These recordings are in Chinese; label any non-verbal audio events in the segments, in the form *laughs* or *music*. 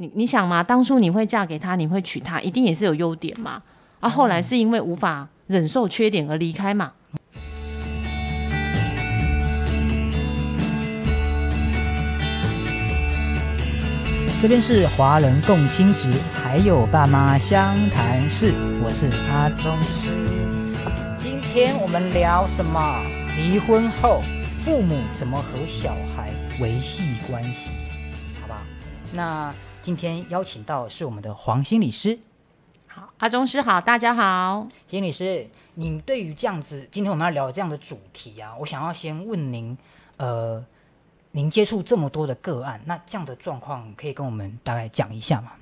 你你想嘛，当初你会嫁给他，你会娶他，一定也是有优点嘛。啊，后来是因为无法忍受缺点而离开嘛。这边是华人共亲职，还有爸妈相谈室，我是阿忠。今天我们聊什么？离婚后父母怎么和小孩维系关系？好不好？那今天邀请到是我们的黄心理师。好，阿忠师好，大家好。心理师，您对于这样子，今天我们要聊这样的主题啊，我想要先问您，呃。您接触这么多的个案，那这样的状况可以跟我们大概讲一下吗？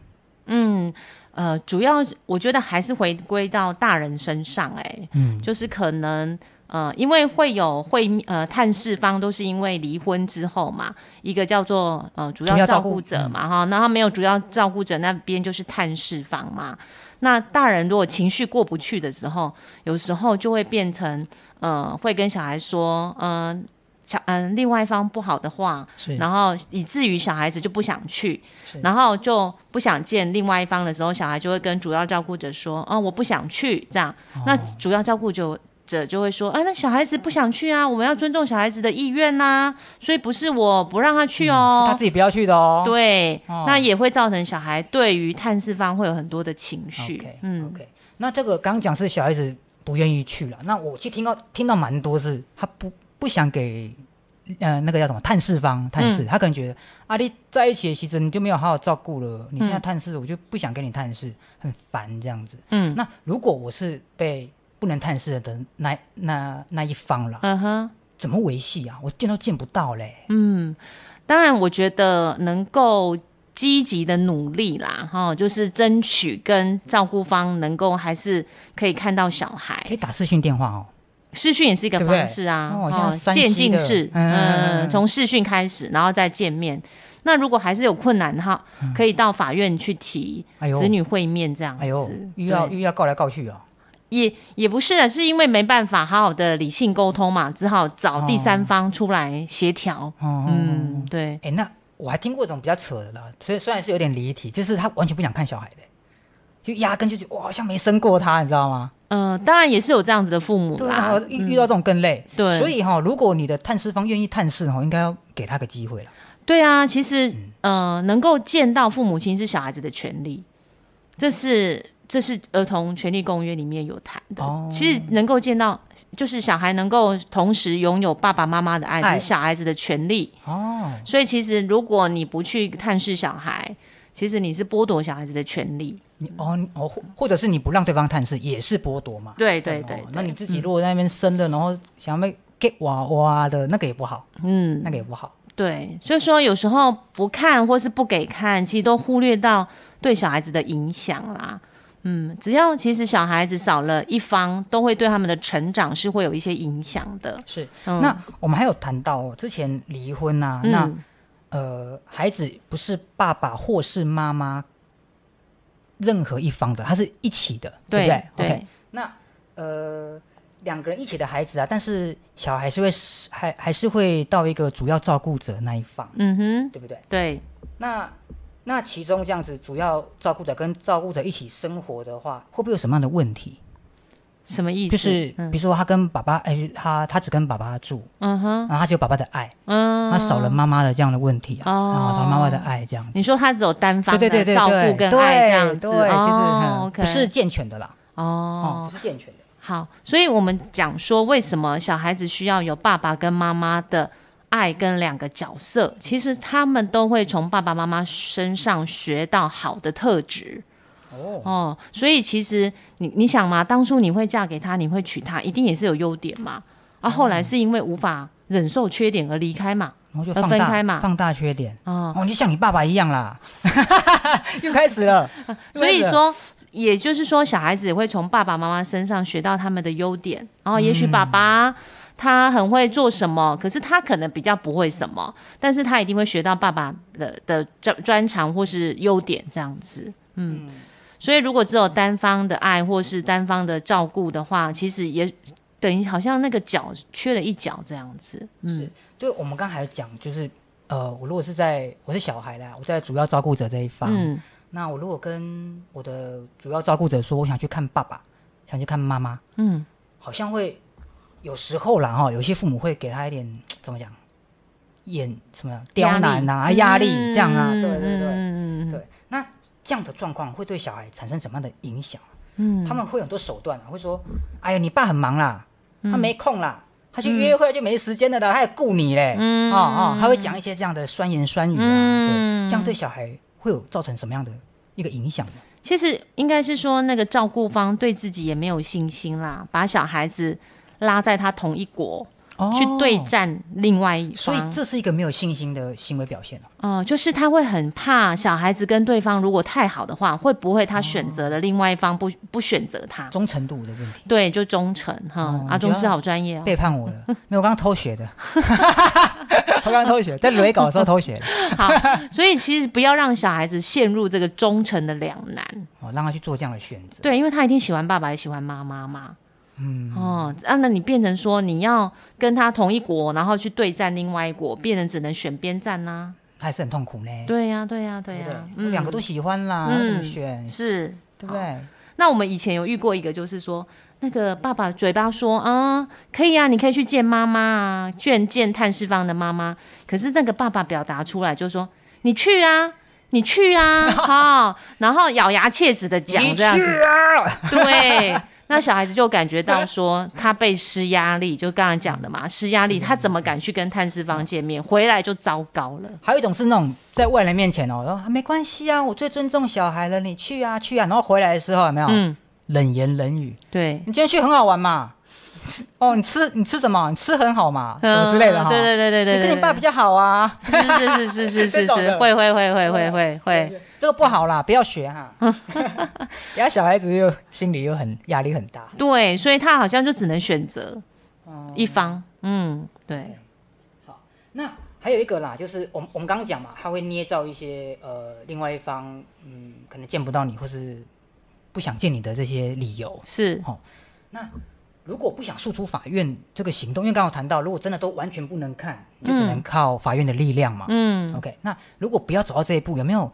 嗯，呃，主要我觉得还是回归到大人身上，哎，嗯，就是可能呃，因为会有会呃探视方都是因为离婚之后嘛，一个叫做呃主要照顾者嘛，哈，那他没有主要照顾者那边就是探视方嘛，那大人如果情绪过不去的时候，有时候就会变成呃会跟小孩说，嗯。小嗯，另外一方不好的话，然后以至于小孩子就不想去，然后就不想见另外一方的时候，小孩就会跟主要照顾者说：“哦，我不想去。”这样，那主要照顾者者就会说：“啊，那小孩子不想去啊，我们要尊重小孩子的意愿呐，所以不是我不让他去哦，他自己不要去的哦。”对，那也会造成小孩对于探视方会有很多的情绪。嗯，OK，那这个刚讲是小孩子不愿意去了，那我其实听到听到蛮多是他不。不想给，呃，那个叫什么探视方探视，他可能觉得阿丽在一起，其实你就没有好好照顾了。你现在探视，我就不想跟你探视，很烦这样子。嗯，那如果我是被不能探视的那那那一方了，嗯哼，怎么维系啊？我见都见不到嘞。嗯，当然，我觉得能够积极的努力啦，哈，就是争取跟照顾方能够还是可以看到小孩，可以打视讯电话哦。视讯也是一个方式啊，哦，渐进式，嗯，从视讯开始，然后再见面。那如果还是有困难哈，可以到法院去提子女会面这样子。又要又要告来告去啊？也也不是啊，是因为没办法好好的理性沟通嘛，只好找第三方出来协调。嗯，对。哎，那我还听过一种比较扯的啦，所以虽然是有点离题，就是他完全不想看小孩的，就压根就觉得我好像没生过他，你知道吗？嗯，当然也是有这样子的父母啦。遇遇到这种更累。对，所以哈，如果你的探视方愿意探视哈，应该要给他个机会了。对啊，其实呃，能够见到父母亲是小孩子的权利，这是这是儿童权利公约里面有谈的。哦，其实能够见到，就是小孩能够同时拥有爸爸妈妈的爱，是小孩子的权利。哦，所以其实如果你不去探视小孩，其实你是剥夺小孩子的权利。你哦哦，或者是你不让对方探视，也是剥夺嘛？对对对。那你自己如果在那边生的，然后想要 get 娃娃的，那个也不好。嗯，那个也不好。对，所以说有时候不看或是不给看，其实都忽略到对小孩子的影响啦。嗯，只要其实小孩子少了一方，都会对他们的成长是会有一些影响的。是。那我们还有谈到之前离婚啊，那。呃，孩子不是爸爸或是妈妈任何一方的，他是一起的，对不对？OK，那呃，两个人一起的孩子啊，但是小孩是会还还是会到一个主要照顾者那一方，嗯哼，对不对？对。那那其中这样子，主要照顾者跟照顾者一起生活的话，会不会有什么样的问题？什么意思？就是比如说，他跟爸爸，哎，他他只跟爸爸住，嗯哼，然后他只有爸爸的爱，嗯，他少了妈妈的这样的问题啊，然后少妈妈的爱这样子。你说他只有单方的照顾跟爱这样子，对，就是不是健全的啦，哦，不是健全的。好，所以我们讲说，为什么小孩子需要有爸爸跟妈妈的爱跟两个角色？其实他们都会从爸爸妈妈身上学到好的特质。哦，所以其实你你想嘛，当初你会嫁给他，你会娶他，一定也是有优点嘛。啊，后来是因为无法忍受缺点而离开嘛，然后就分开嘛，放大缺点。哦，哦，你像你爸爸一样啦，*laughs* 又开始了。所以说，也就是说，小孩子会从爸爸妈妈身上学到他们的优点。然后，也许爸爸他很会做什么，可是他可能比较不会什么，但是他一定会学到爸爸的的专专长或是优点这样子。嗯。所以，如果只有单方的爱或是单方的照顾的话，其实也等于好像那个脚缺了一脚这样子。嗯，对，我们刚才讲，就是呃，我如果是在我是小孩啦，我在主要照顾者这一方，嗯那我如果跟我的主要照顾者说我想去看爸爸，想去看妈妈，嗯，好像会有时候啦哈，有些父母会给他一点 *tsk* 怎么讲，演什么刁难啊、压力这样啊，对对对嗯对。那这样的状况会对小孩产生什么样的影响？嗯。他们会有很多手段啊，会说：“哎呀，你爸很忙啦，嗯。他没空啦，他去约会就没时间的啦，他也顾你嘞。”嗯。哦哦，他会讲一些这样的酸言酸语啊，嗯。对，这样对小孩会有造成什么样的一个影响呢？其实应该是说，那个照顾方对自己也没有信心啦，把小孩子拉在他同一国、去对战另外一方所以方。这是一个没有信心的行为表现哦。嗯、就是他会很怕小孩子跟对方如果太好的话，会不会他选择了另外一方不不选择他？忠诚度的问题，对，就忠诚哈。哦阿忠师你觉得好专业哦。背叛我了。*laughs* 没有，我刚刚偷学的，*laughs* 我刚刚偷学，在雷稿的时候偷学的。*laughs* 好，所以其实不要让小孩子陷入这个忠诚的两难。哦，让他去做这样的选择。对，因为他一定喜欢爸爸，也喜欢妈妈嘛。嗯，哦，啊，那你变成说你要跟他同一国，然后去对战另外一国，变成只能选边站呐、还是很痛苦呢。对呀、对呀、对呀、对不对？嗯两个都喜欢啦，嗯怎么选？是，对不对？那我们以前有遇过一个，就是说那个爸爸嘴巴说啊，可以啊，你可以去见妈妈啊，见见探视方的妈妈。可是那个爸爸表达出来就是说你去啊，你去啊，*laughs* 好，然后咬牙切齿的讲你这样子，去啊！对。那小孩子就感觉到说他被施压力，就刚刚讲的嘛，施压力，他怎么敢去跟探视方见面？回来就糟糕了。还有一种是那种在外人面前哦，然后、啊、没关系啊，我最尊重小孩了，你去啊去啊，然后回来的时候有没有、嗯，冷言冷语？对，你今天去很好玩嘛？哦，你吃你吃什么？你吃很好嘛？什么之类的哈？嗯对对对对对，你跟你爸比较好啊。是是是是是是 *laughs* 会会会会会会会，这个不好啦，不要学哈。*laughs* 然后小孩子又心里又很压力很大。对，所以他好像就只能选择哦一方，嗯，对，好那还有一个啦，就是我们我们刚刚讲嘛，他会捏造一些呃，另外一方嗯，可能见不到你或是不想见你的这些理由。是，那如果不想诉诸法院这个行动，因为刚刚有谈到，如果真的都完全不能看，你就只能靠法院的力量嘛。嗯 OK，那如果不要走到这一步，有没有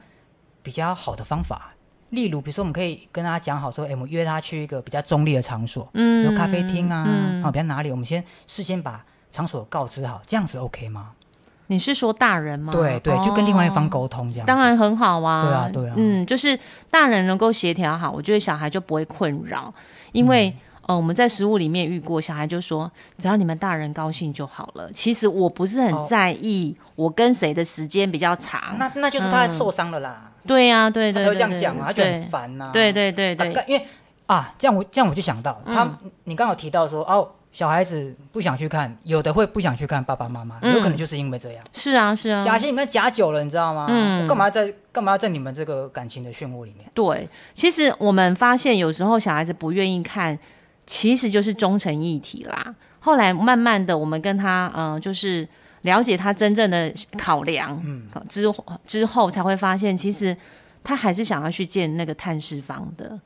比较好的方法？例如，比如说，我们可以跟他讲好说，哎，我们约他去一个比较中立的场所，嗯比如咖啡厅啊，嗯啊，比较哪里，我们先事先把场所告知好，这样子 OK 吗？你是说大人吗？对对，就跟另外一方哦沟通这样子。当然很好啊，对啊对啊嗯，就是大人能够协调好，我觉得小孩就不会困扰，因为。嗯呃，我们在食物里面遇过，小孩就说，只要你们大人高兴就好了。其实我不是很哦在意我跟谁的时间比较长。那那就是他受伤了啦，对呀、对他才会对对对这样讲啊，他就很烦呐。对对对对因为啊，这样我这样我就想到，他你刚好提到说哦，小孩子不想去看，有的会不想去看爸爸妈妈，嗯有可能就是因为这样，是啊是啊，假戏你们假久了，你知道吗？嗯我干嘛在干嘛在你们这个感情的漩涡里面？对，其实我们发现有时候小孩子不愿意看，其实就是忠诚议题啦。后来慢慢的，我们跟他，嗯、就是了解他真正的考量，嗯。之后之后才会发现，其实他还是想要去见那个探视方的，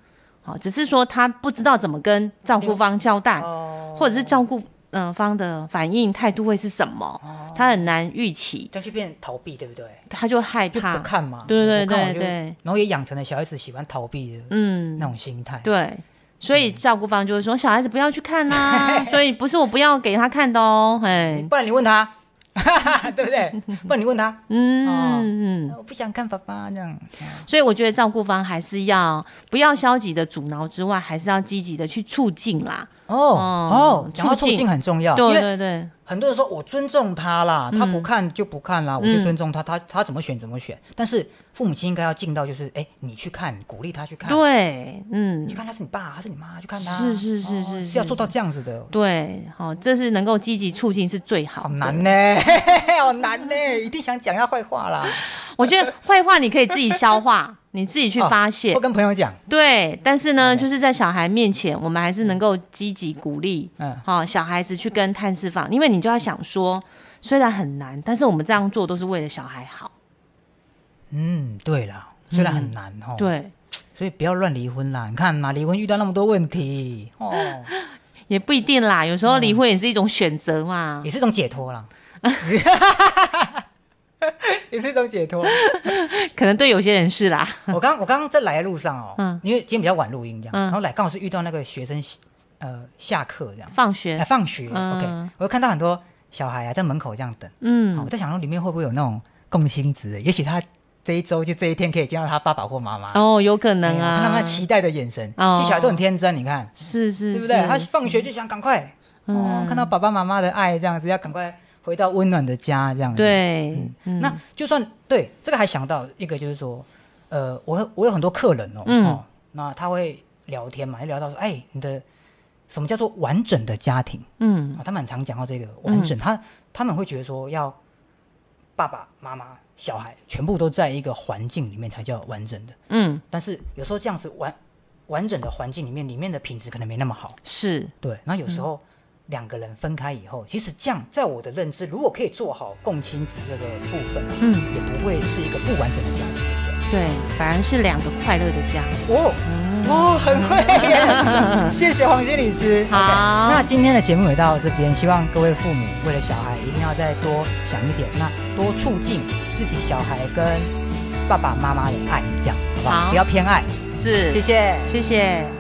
好，只是说他不知道怎么跟照顾方交代，哦，或者是照顾嗯、呃方的反应态度会是什么，哦。他很难预期，这样就变逃避，对不对？他就害就怕不，看嘛，对对对对，然后也养成了小孩子喜欢逃避的嗯。那，种心态。对，所以照顾方就会说小孩子不要去看呐、*laughs* 所以不是我不要给他看的哦，嘿，不然你问他，*laughs* 对不对？*laughs* 不然你问他，嗯哦嗯，我不想看爸爸这样。所以我觉得照顾方还是要不要消极的阻挠之外，还是要积极的去促进啦。哦哦哦，讲到促促进进很重要，因对为对对，很多人说我尊重他啦，他不看就不看啦，我就嗯尊重他，他他怎么选怎么选。但是父母亲应该要尽到，就是哎，你去看，鼓励他去看，对，嗯。你去，看他是你爸，他是你妈，去看他，是是是哦是是要做到这样子的，对，好，这是能够积极促进是最好难呢，*laughs* 好难呢，一定想讲他坏话啦，我觉得坏话你可以自己消化，你自己去发泄不。跟朋友讲，对，但是呢，就是在小孩面前，我们还是能够积极鼓励，嗯，好、小孩子去跟探视房，因为你就要想说，虽然很难，但是我们这样做都是为了小孩好。嗯，对啦，虽然很难哦，，对，所以不要乱离婚啦。你看嘛，离婚遇到那么多问题哦，也不一定啦，有时候离婚也是一种选择嘛。也是一种解脱啦。*laughs* *laughs* 也是一种解脱。*laughs* 可能对有些人是啦。*laughs* 我刚我刚刚在来的路上哦，嗯，因为今天比较晚录音这样，然后来刚好是遇到那个学生呃下课这样，放学，放学，OK，我就看到很多小孩啊在门口这样等，嗯，我在想说里面会不会有那种共亲子，也许他这一周就这一天可以见到他爸爸或妈妈。哦，有可能啊，看他们期待的眼神，其实小孩都很天真，你看。是是，对不对？他放学就想赶快哦，看到爸爸妈妈的爱这样子，要赶快回到温暖的家这样子，对，那就算对这个还想到一个就是说，呃，我我有很多客人哦，哦，那他会聊天嘛，聊到说，哎，你的。什么叫做完整的家庭？嗯，他们很常讲到这个完整，他他们会觉得说要爸爸妈妈、小孩全部都在一个环境里面才叫完整的。嗯，但是有时候这样子完完整的环境里面，里面的品质可能没那么好。是对，那有时候两个人分开以后，其实这样在我的认知，如果可以做好共亲子这个部分，嗯，也不会是一个不完整的家庭。对，反而是两个快乐的家。哦。哦，很会，*laughs* 谢谢黄心理师。好，那今天的节目也到这边，希望各位父母为了小孩一定要再多想一点，那多促进自己小孩跟爸爸妈妈的爱，这样好不好？不要偏爱。是，谢谢，谢谢。